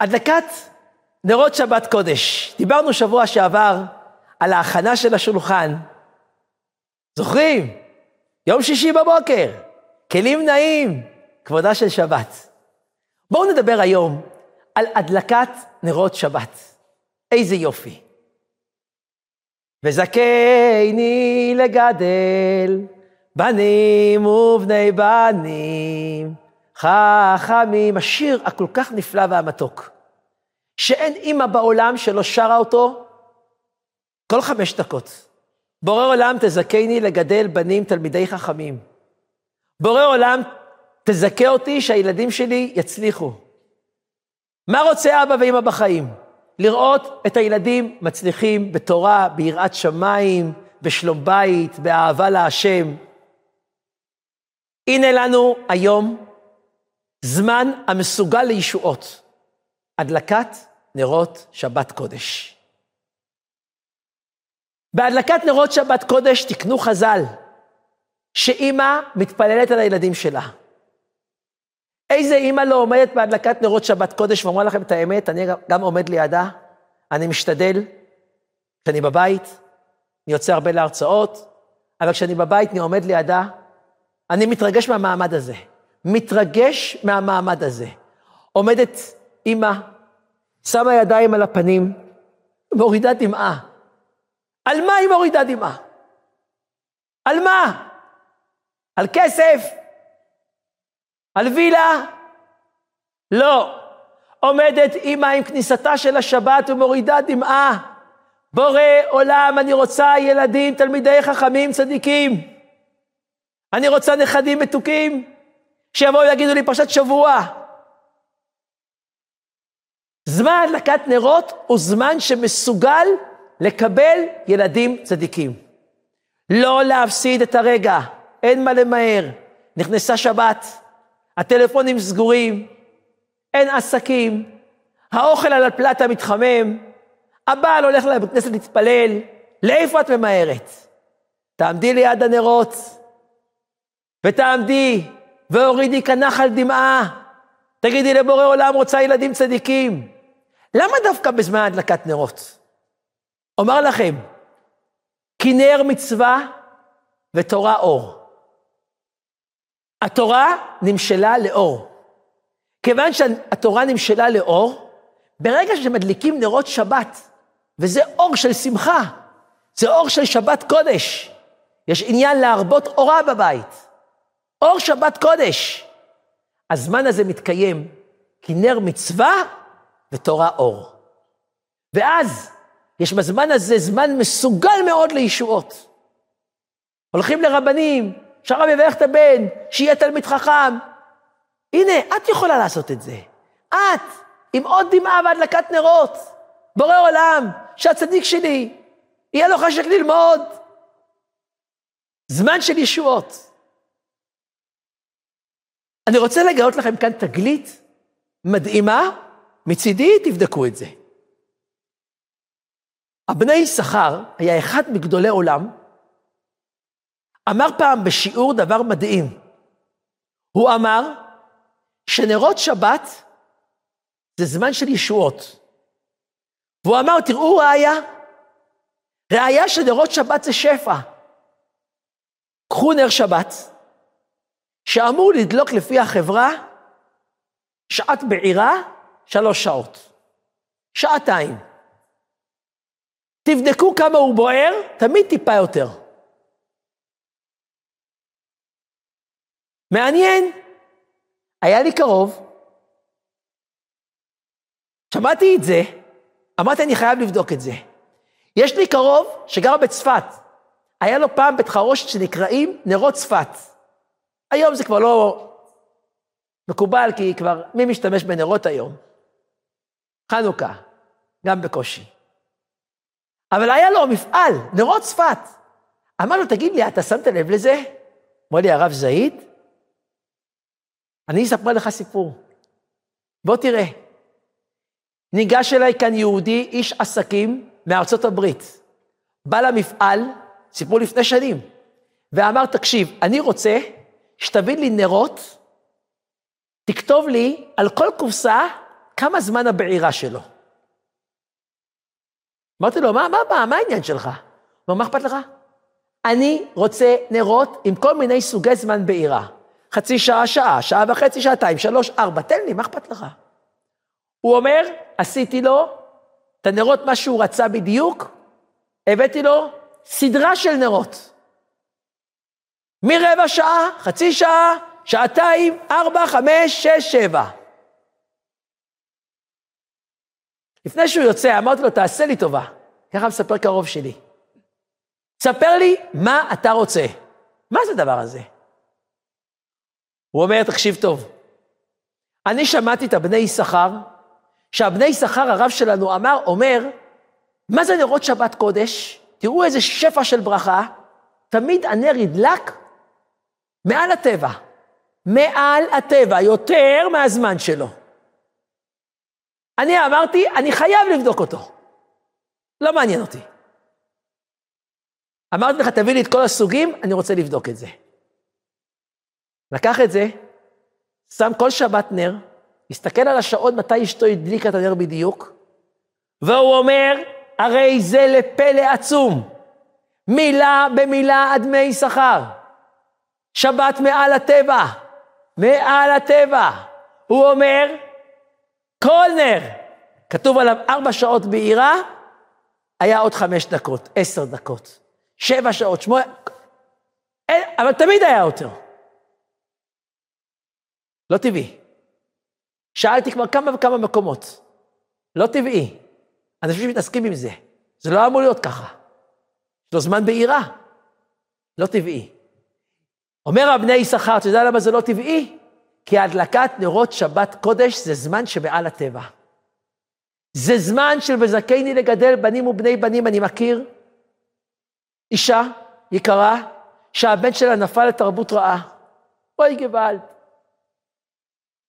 הדלקת נרות שבת קודש. דיברנו שבוע שעבר על ההכנה של השולחן. זוכרים? יום שישי בבוקר, כלים נעים, כבודה של שבת. בואו נדבר היום על הדלקת נרות שבת. איזה יופי. וזכני לגדל בנים ובני בנים, חכמים, השיר הכל כך נפלא והמתוק, שאין אימא בעולם שלא שרה אותו כל חמש דקות. בורא עולם תזכני לגדל בנים תלמידי חכמים. בורא עולם תזכה אותי שהילדים שלי יצליחו. מה רוצה אבא ואמא בחיים? לראות את הילדים מצליחים בתורה, ביראת שמיים, בשלום בית, באהבה להשם. הנה לנו היום זמן המסוגל לישועות, הדלקת נרות שבת קודש. בהדלקת נרות שבת קודש תקנו חז"ל, שאימא מתפללת על הילדים שלה. איזה אימא לא עומדת בהדלקת נרות שבת קודש ואומרה לכם את האמת, אני גם עומד לידה, אני משתדל, כשאני בבית, אני יוצא הרבה להרצאות, אבל כשאני בבית, אני עומד לידה, אני מתרגש מהמעמד הזה. מתרגש מהמעמד הזה. עומדת אימא, שמה ידיים על הפנים, מורידה דמעה. על מה היא מורידה דמעה? על מה? על כסף? על וילה? לא. עומדת אימא עם כניסתה של השבת ומורידה דמעה. בורא עולם, אני רוצה ילדים, תלמידי חכמים, צדיקים. אני רוצה נכדים מתוקים, שיבואו ויגידו לי פרשת שבוע. זמן הדלקת נרות הוא זמן שמסוגל לקבל ילדים צדיקים. לא להפסיד את הרגע, אין מה למהר. נכנסה שבת, הטלפונים סגורים, אין עסקים, האוכל על הפלטה מתחמם, הבעל הולך לבית כנסת להתפלל, לאיפה את ממהרת? תעמדי ליד הנרות, ותעמדי, והורידי כנחל דמעה. תגידי לבורא עולם, רוצה ילדים צדיקים. למה דווקא בזמן הדלקת נרות? אומר לכם, כי נר מצווה ותורה אור. התורה נמשלה לאור. כיוון שהתורה נמשלה לאור, ברגע שמדליקים נרות שבת, וזה אור של שמחה, זה אור של שבת קודש, יש עניין להרבות אורה בבית. אור שבת קודש. הזמן הזה מתקיים כי נר מצווה ותורה אור. ואז יש בזמן הזה זמן מסוגל מאוד לישועות. הולכים לרבנים, שהרב יברך את הבן, שיהיה תלמיד חכם. הנה, את יכולה לעשות את זה. את, עם עוד דמעה והדלקת נרות. בורא עולם, שהצדיק שלי, יהיה לו חשק ללמוד. זמן של ישועות. אני רוצה לגלות לכם כאן תגלית מדהימה, מצידי תבדקו את זה. הבני יששכר היה אחד מגדולי עולם, אמר פעם בשיעור דבר מדהים. הוא אמר שנרות שבת זה זמן של ישועות. והוא אמר, תראו ראיה, ראיה שנרות שבת זה שפע. קחו נר שבת, שאמור לדלוק לפי החברה שעת בעירה, שלוש שעות. שעתיים. תבדקו כמה הוא בוער, תמיד טיפה יותר. מעניין, היה לי קרוב, שמעתי את זה, אמרתי, אני חייב לבדוק את זה. יש לי קרוב שגר בצפת, היה לו פעם בית חרושת שנקראים נרות צפת. היום זה כבר לא מקובל, כי כבר, מי משתמש בנרות היום? חנוכה, גם בקושי. אבל היה לו מפעל, נרות צפת. אמר לו, תגיד לי, אתה שמת לב לזה? אמר לי, הרב זעיד, אני אספר לך סיפור. בוא תראה. ניגש אליי כאן יהודי, איש עסקים מארצות הברית. בא למפעל, סיפור לפני שנים, ואמר, תקשיב, אני רוצה שתביא לי נרות, תכתוב לי על כל קופסה כמה זמן הבעירה שלו? אמרתי לו, מה, מה, מה, מה העניין שלך? הוא אומר, מה אכפת לך? אני רוצה נרות עם כל מיני סוגי זמן בעירה. חצי שעה, שעה, שעה וחצי, שעתיים, שלוש, ארבע, תן לי, מה אכפת לך? הוא אומר, עשיתי לו את הנרות, מה שהוא רצה בדיוק, הבאתי לו סדרה של נרות. מרבע שעה, חצי שעה, שעתיים, ארבע, חמש, שש, שבע. לפני שהוא יוצא, אמרתי לו, תעשה לי טובה. ככה מספר קרוב שלי. ספר לי מה אתה רוצה. מה זה הדבר הזה? הוא אומר, תקשיב טוב, אני שמעתי את הבני יששכר, שהבני יששכר, הרב שלנו אמר, אומר, מה זה נרות שבת קודש? תראו איזה שפע של ברכה, תמיד הנר ידלק מעל הטבע. מעל הטבע, יותר מהזמן שלו. אני אמרתי, אני חייב לבדוק אותו. לא מעניין אותי. אמרתי לך, תביא לי את כל הסוגים, אני רוצה לבדוק את זה. לקח את זה, שם כל שבת נר, הסתכל על השעון מתי אשתו הדליקה את הנר בדיוק, והוא אומר, הרי זה לפלא עצום. מילה במילה עד מי שכר. שבת מעל הטבע, מעל הטבע. הוא אומר, כל נר, כתוב עליו ארבע שעות בעירה, היה עוד חמש דקות, עשר דקות, שבע שעות, שמונה, אבל תמיד היה יותר. לא טבעי. שאלתי כבר כמה וכמה מקומות. לא טבעי. אנשים מתעסקים עם זה. זה לא אמור להיות ככה. יש לו זמן בעירה. לא טבעי. אומר הבני יששכר, אתה יודע למה זה לא טבעי? כי הדלקת נרות שבת קודש זה זמן שמעל הטבע. זה זמן של וזכני לגדל בנים ובני בנים, אני מכיר אישה יקרה שהבן שלה נפל לתרבות רעה. אוי גוואלד.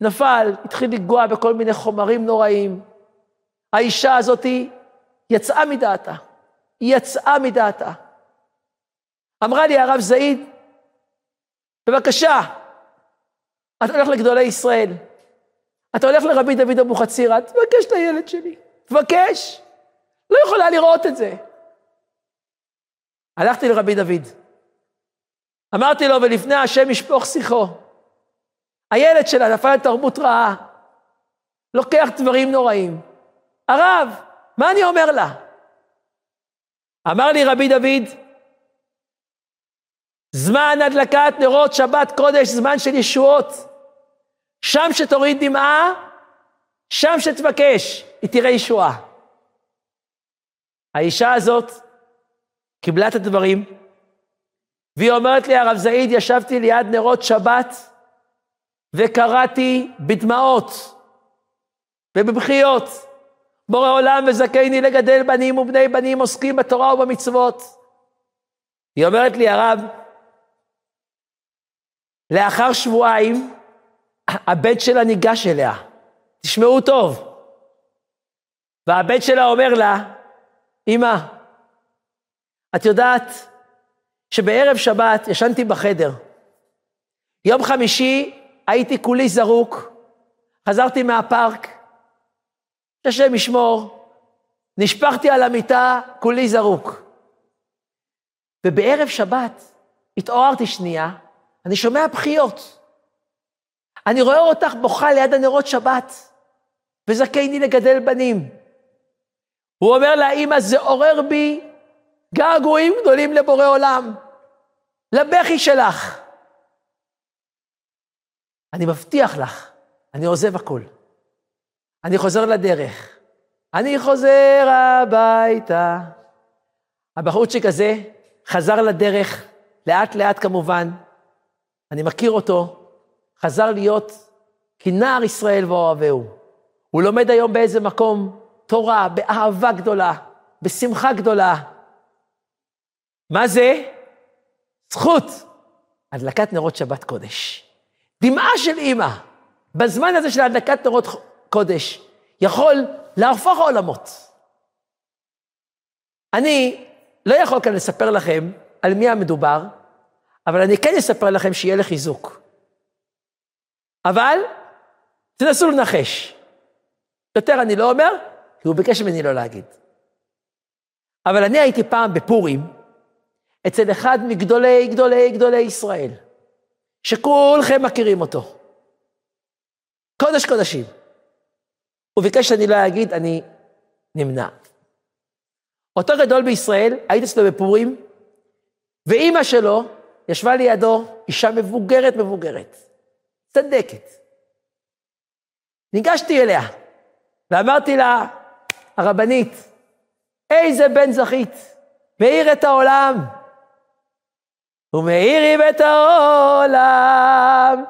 נפל, התחיל לגוע בכל מיני חומרים נוראים. האישה הזאת יצאה מדעתה. היא יצאה מדעתה. אמרה לי הרב זעיד, בבקשה, אתה הולך לגדולי ישראל, אתה הולך לרבי דוד אבוחצירא, תבקש את הילד שלי, תבקש. לא יכולה לראות את זה. הלכתי לרבי דוד. אמרתי לו, ולפני השם ישפוך שיחו. הילד שלה נפל לתרבות רעה, לוקח דברים נוראים. הרב, מה אני אומר לה? אמר לי רבי דוד, זמן הדלקת נרות שבת קודש, זמן של ישועות. שם שתוריד דמעה, שם שתבקש, היא תראה ישועה. האישה הזאת קיבלה את הדברים, והיא אומרת לי, הרב זעיד, ישבתי ליד נרות שבת, וקראתי בדמעות ובבכיות, בורא עולם וזכני לגדל בנים ובני בנים עוסקים בתורה ובמצוות. היא אומרת לי, הרב, לאחר שבועיים, הבן שלה ניגש אליה, תשמעו טוב. והבן שלה אומר לה, אמא, את יודעת שבערב שבת ישנתי בחדר. יום חמישי הייתי כולי זרוק, חזרתי מהפארק, השם ישמור, נשפכתי על המיטה, כולי זרוק. ובערב שבת התעוררתי שנייה, אני שומע בכיות. אני רואה אותך בוכה ליד הנרות שבת, וזכני לגדל בנים. הוא אומר לה, אמא, זה עורר בי געגועים גדולים לבורא עולם, לבכי שלך. אני מבטיח לך, אני עוזב הכול. אני חוזר לדרך. אני חוזר הביתה. הבחורצ'יק הזה חזר לדרך, לאט-לאט כמובן, אני מכיר אותו, חזר להיות כנער ישראל ואוהביהו. הוא לומד היום באיזה מקום תורה, באהבה גדולה, בשמחה גדולה. מה זה? זכות. הדלקת נרות שבת קודש. דמעה של אימא, בזמן הזה של הדלקת נרות קודש, יכול להפוך עולמות. אני לא יכול כאן לספר לכם על מי המדובר, אבל אני כן אספר לכם שיהיה לחיזוק. אבל תנסו לנחש. יותר אני לא אומר, כי הוא ביקש ממני לא להגיד. אבל אני הייתי פעם בפורים אצל אחד מגדולי גדולי גדולי ישראל, שכולכם מכירים אותו. קודש קודשים. הוא ביקש שאני לא אגיד, אני נמנע. אותו גדול בישראל, הייתי אצלו בפורים, ואימא שלו ישבה לידו, אישה מבוגרת מבוגרת, צדקת. ניגשתי אליה ואמרתי לה, הרבנית, איזה בן זכית, מאיר את העולם. ומאירים את העולם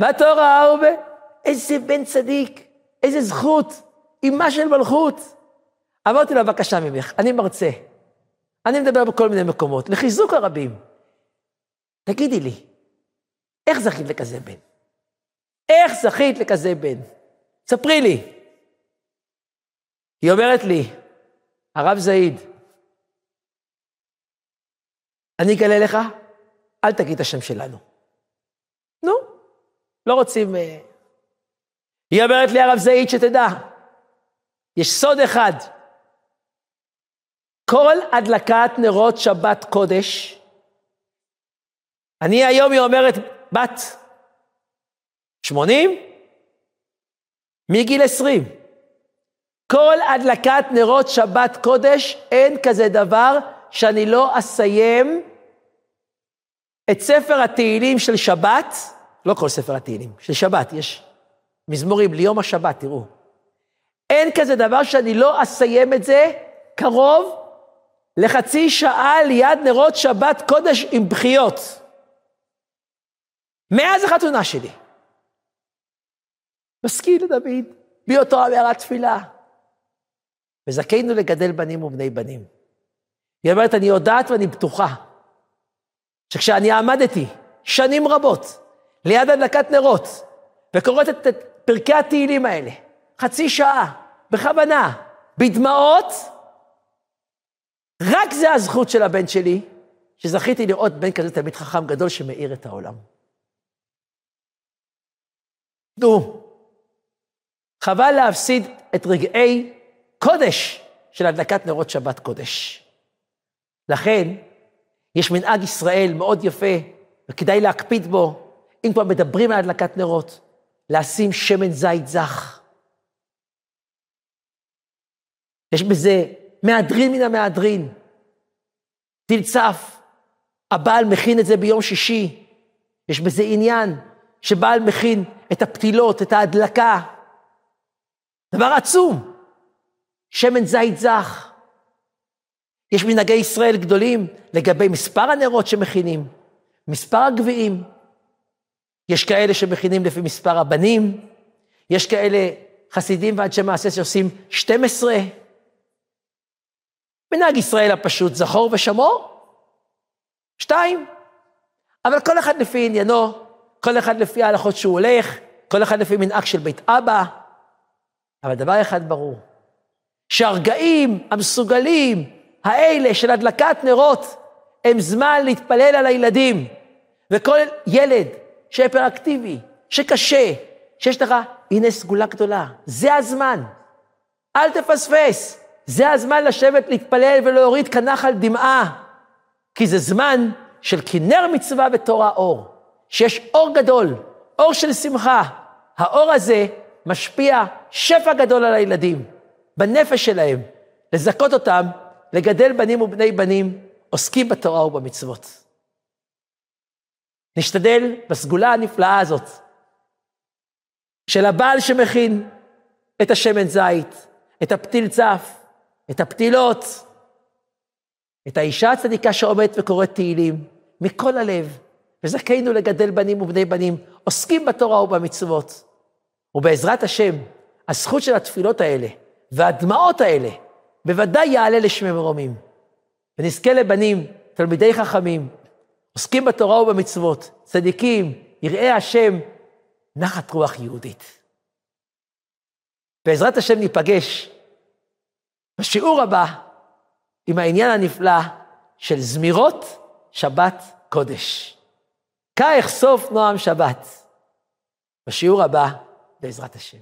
בתורה וב... איזה בן צדיק, איזה זכות, אימה של מלכות. אמרתי לה, בבקשה ממך, אני מרצה, אני מדבר בכל מיני מקומות, לחיזוק הרבים. תגידי לי, איך זכית לכזה בן? איך זכית לכזה בן? ספרי לי. היא אומרת לי, הרב זעיד, אני אגלה לך, אל תגיד את השם שלנו. נו, לא רוצים... אה, היא אומרת לי, הרב זעיד, שתדע, יש סוד אחד. כל הדלקת נרות שבת קודש, אני היום, היא אומרת, בת 80, מגיל 20. כל הדלקת נרות שבת קודש, אין כזה דבר שאני לא אסיים את ספר התהילים של שבת, לא כל ספר התהילים, של שבת, יש מזמורים ליום השבת, תראו. אין כזה דבר שאני לא אסיים את זה קרוב לחצי שעה ליד נרות שבת קודש עם בחיות. מאז החתונה שלי. משכיל לדוד, בהיותו המערת תפילה. וזכינו לגדל בנים ובני בנים. היא אומרת, אני יודעת ואני בטוחה שכשאני עמדתי שנים רבות ליד הדלקת נרות וקוראת את, פרקי התהילים האלה, חצי שעה, בכוונה, בדמעות, רק זה הזכות של הבן שלי, שזכיתי לראות בן כזה תלמיד חכם גדול שמאיר את העולם. נו, חבל להפסיד את רגעי קודש של הדלקת נרות שבת קודש. לכן, יש מנהג ישראל מאוד יפה, וכדאי להקפיד בו, אם כבר מדברים על הדלקת נרות, לשים שמן זית זך. יש בזה מהדרין מן המהדרין. תלצף, הבעל מכין את זה ביום שישי. יש בזה עניין שבעל מכין את הפתילות, את ההדלקה. דבר עצום. שמן זית זך. יש מנהגי ישראל גדולים לגבי מספר הנרות שמכינים, מספר הגביעים. יש כאלה שמכינים לפי מספר הבנים, יש כאלה חסידים ואנשי מעשה שעושים 12. מנהג ישראל הפשוט זכור ושמור, שתיים. אבל כל אחד לפי עניינו, כל אחד לפי ההלכות שהוא הולך, כל אחד לפי מנהג של בית אבא. אבל דבר אחד ברור, שהרגעים המסוגלים האלה של הדלקת נרות הם זמן להתפלל על הילדים. וכל ילד שהיפראקטיבי, שקשה, שיש לך, הנה סגולה גדולה, זה הזמן. אל תפספס. זה הזמן לשבת, להתפלל ולהוריד כנחל דמעה. כי זה זמן של כנר מצווה ותורה אור. שיש אור גדול, אור של שמחה. האור הזה משפיע שפע גדול על הילדים, בנפש שלהם, לזכות אותם לגדל בנים ובני בנים, עוסקים בתורה ובמצוות. נשתדל בסגולה הנפלאה הזאת של הבעל שמכין את השמן זית, את הפתיל צף, את הפתילות, את האישה הצדיקה שעומדת וקוראת תהילים, מכל הלב, וזכינו לגדל בנים ובני בנים, עוסקים בתורה ובמצוות. ובעזרת השם, הזכות של התפילות האלה והדמעות האלה, בוודאי יעלה לשמי מרומים. ונזכה לבנים, תלמידי חכמים, עוסקים בתורה ובמצוות, צדיקים, יראי השם, נחת רוח יהודית. בעזרת השם ניפגש בשיעור הבא עם העניין הנפלא של זמירות שבת קודש. כך אחשוף נועם שבת. בשיעור הבא, בעזרת השם.